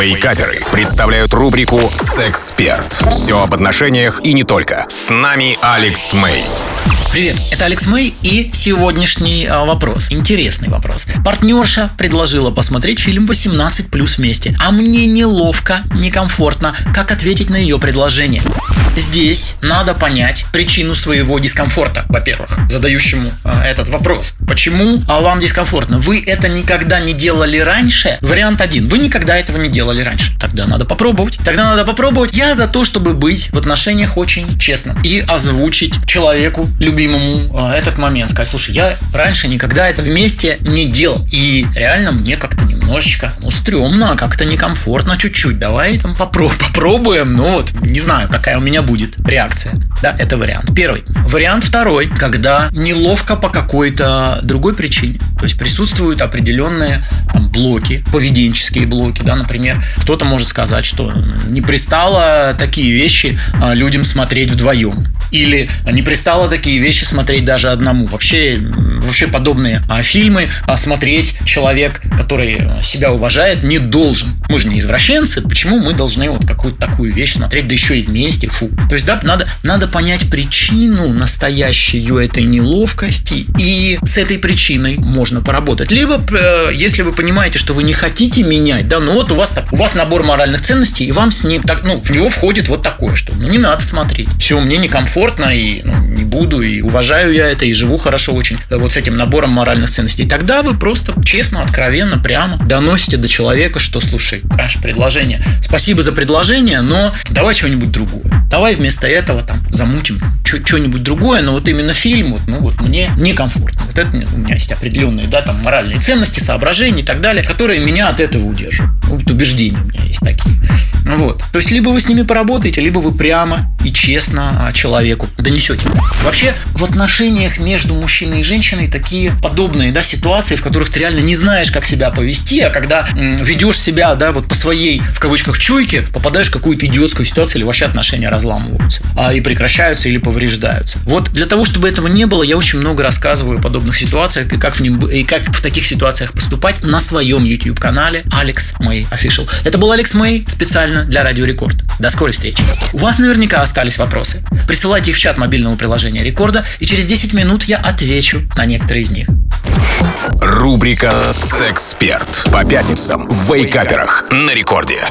Вейкаперы представляют рубрику «Сексперт». Все об отношениях и не только. С нами Алекс Мэй. Привет, это Алекс Мэй и сегодняшний а, вопрос. Интересный вопрос. Партнерша предложила посмотреть фильм 18 плюс вместе, а мне неловко, некомфортно, как ответить на ее предложение. Здесь надо понять причину своего дискомфорта, во-первых, задающему а, этот вопрос. Почему а, вам дискомфортно? Вы это никогда не делали раньше? Вариант один. Вы никогда этого не делали раньше. Тогда надо попробовать. Тогда надо попробовать. Я за то, чтобы быть в отношениях очень честным и озвучить человеку, любимому, а, этот момент. Сказать, слушай, я раньше никогда это вместе не делал. И реально мне как-то немножечко, ну, стрёмно, как-то некомфортно чуть-чуть. Давай там попро- попробуем. Ну вот, не знаю, какая у меня будет реакция. Да, это вариант первый. Вариант второй, когда неловко по какой-то другой причине. То есть присутствуют определенные там, блоки, поведенческие блоки, да, например, кто-то может сказать, что не пристало такие вещи а, людям смотреть вдвоем. Или не пристало такие вещи смотреть даже одному. Вообще, вообще подобные а, фильмы а, смотреть человек, который себя уважает, не должен. Мы же не извращенцы, почему мы должны вот какую-то такую вещь смотреть, да еще и вместе, фу. То есть, да, надо, надо понять причину настоящую этой неловкости, и с этой причиной можно поработать. Либо, э, если вы понимаете, что вы не хотите менять, да, ну вот у вас, у вас набор моральных ценностей, и вам с ним, так, ну, в него входит вот такое, что ну, не надо смотреть. Все, мне некомфортно, и ну, не буду, и уважаю я это, и живу хорошо очень э, вот с этим набором моральных ценностей. Тогда вы просто честно, откровенно, прямо доносите до человека, что, слушай, конечно, предложение. Спасибо за предложение, но давай что-нибудь другое. Давай вместо этого там замутим что-нибудь другое, но вот именно фильм, вот, ну вот мне некомфортно. Вот это у меня есть определенные, да, там моральные ценности, соображения и так далее, которые меня от этого удерживают. Вот убеждения у меня есть такие. Вот. То есть, либо вы с ними поработаете, либо вы прямо и честно а, человеку донесете. Вообще, в отношениях между мужчиной и женщиной такие подобные, да, ситуации, в которых ты реально не знаешь, как себя повести, а когда ведешь себя, да, вот по своей, в кавычках, чуйке, попадаешь в какую-то идиотскую ситуацию, или вообще отношения разламываются, а, и прекращаются или повреждаются. Вот для того, чтобы этого не было, я очень много рассказываю о подобных ситуациях и как в, ним, и как в таких ситуациях поступать на своем YouTube-канале Алекс Мэй Official. Это был Алекс Мэй специально для Радио Рекорд. До скорой встречи. У вас наверняка остались вопросы. Присылайте их в чат мобильного приложения Рекорда, и через 10 минут я отвечу на некоторые из них. Рубрика «Сексперт» по пятницам в Вейкаперах на рекорде.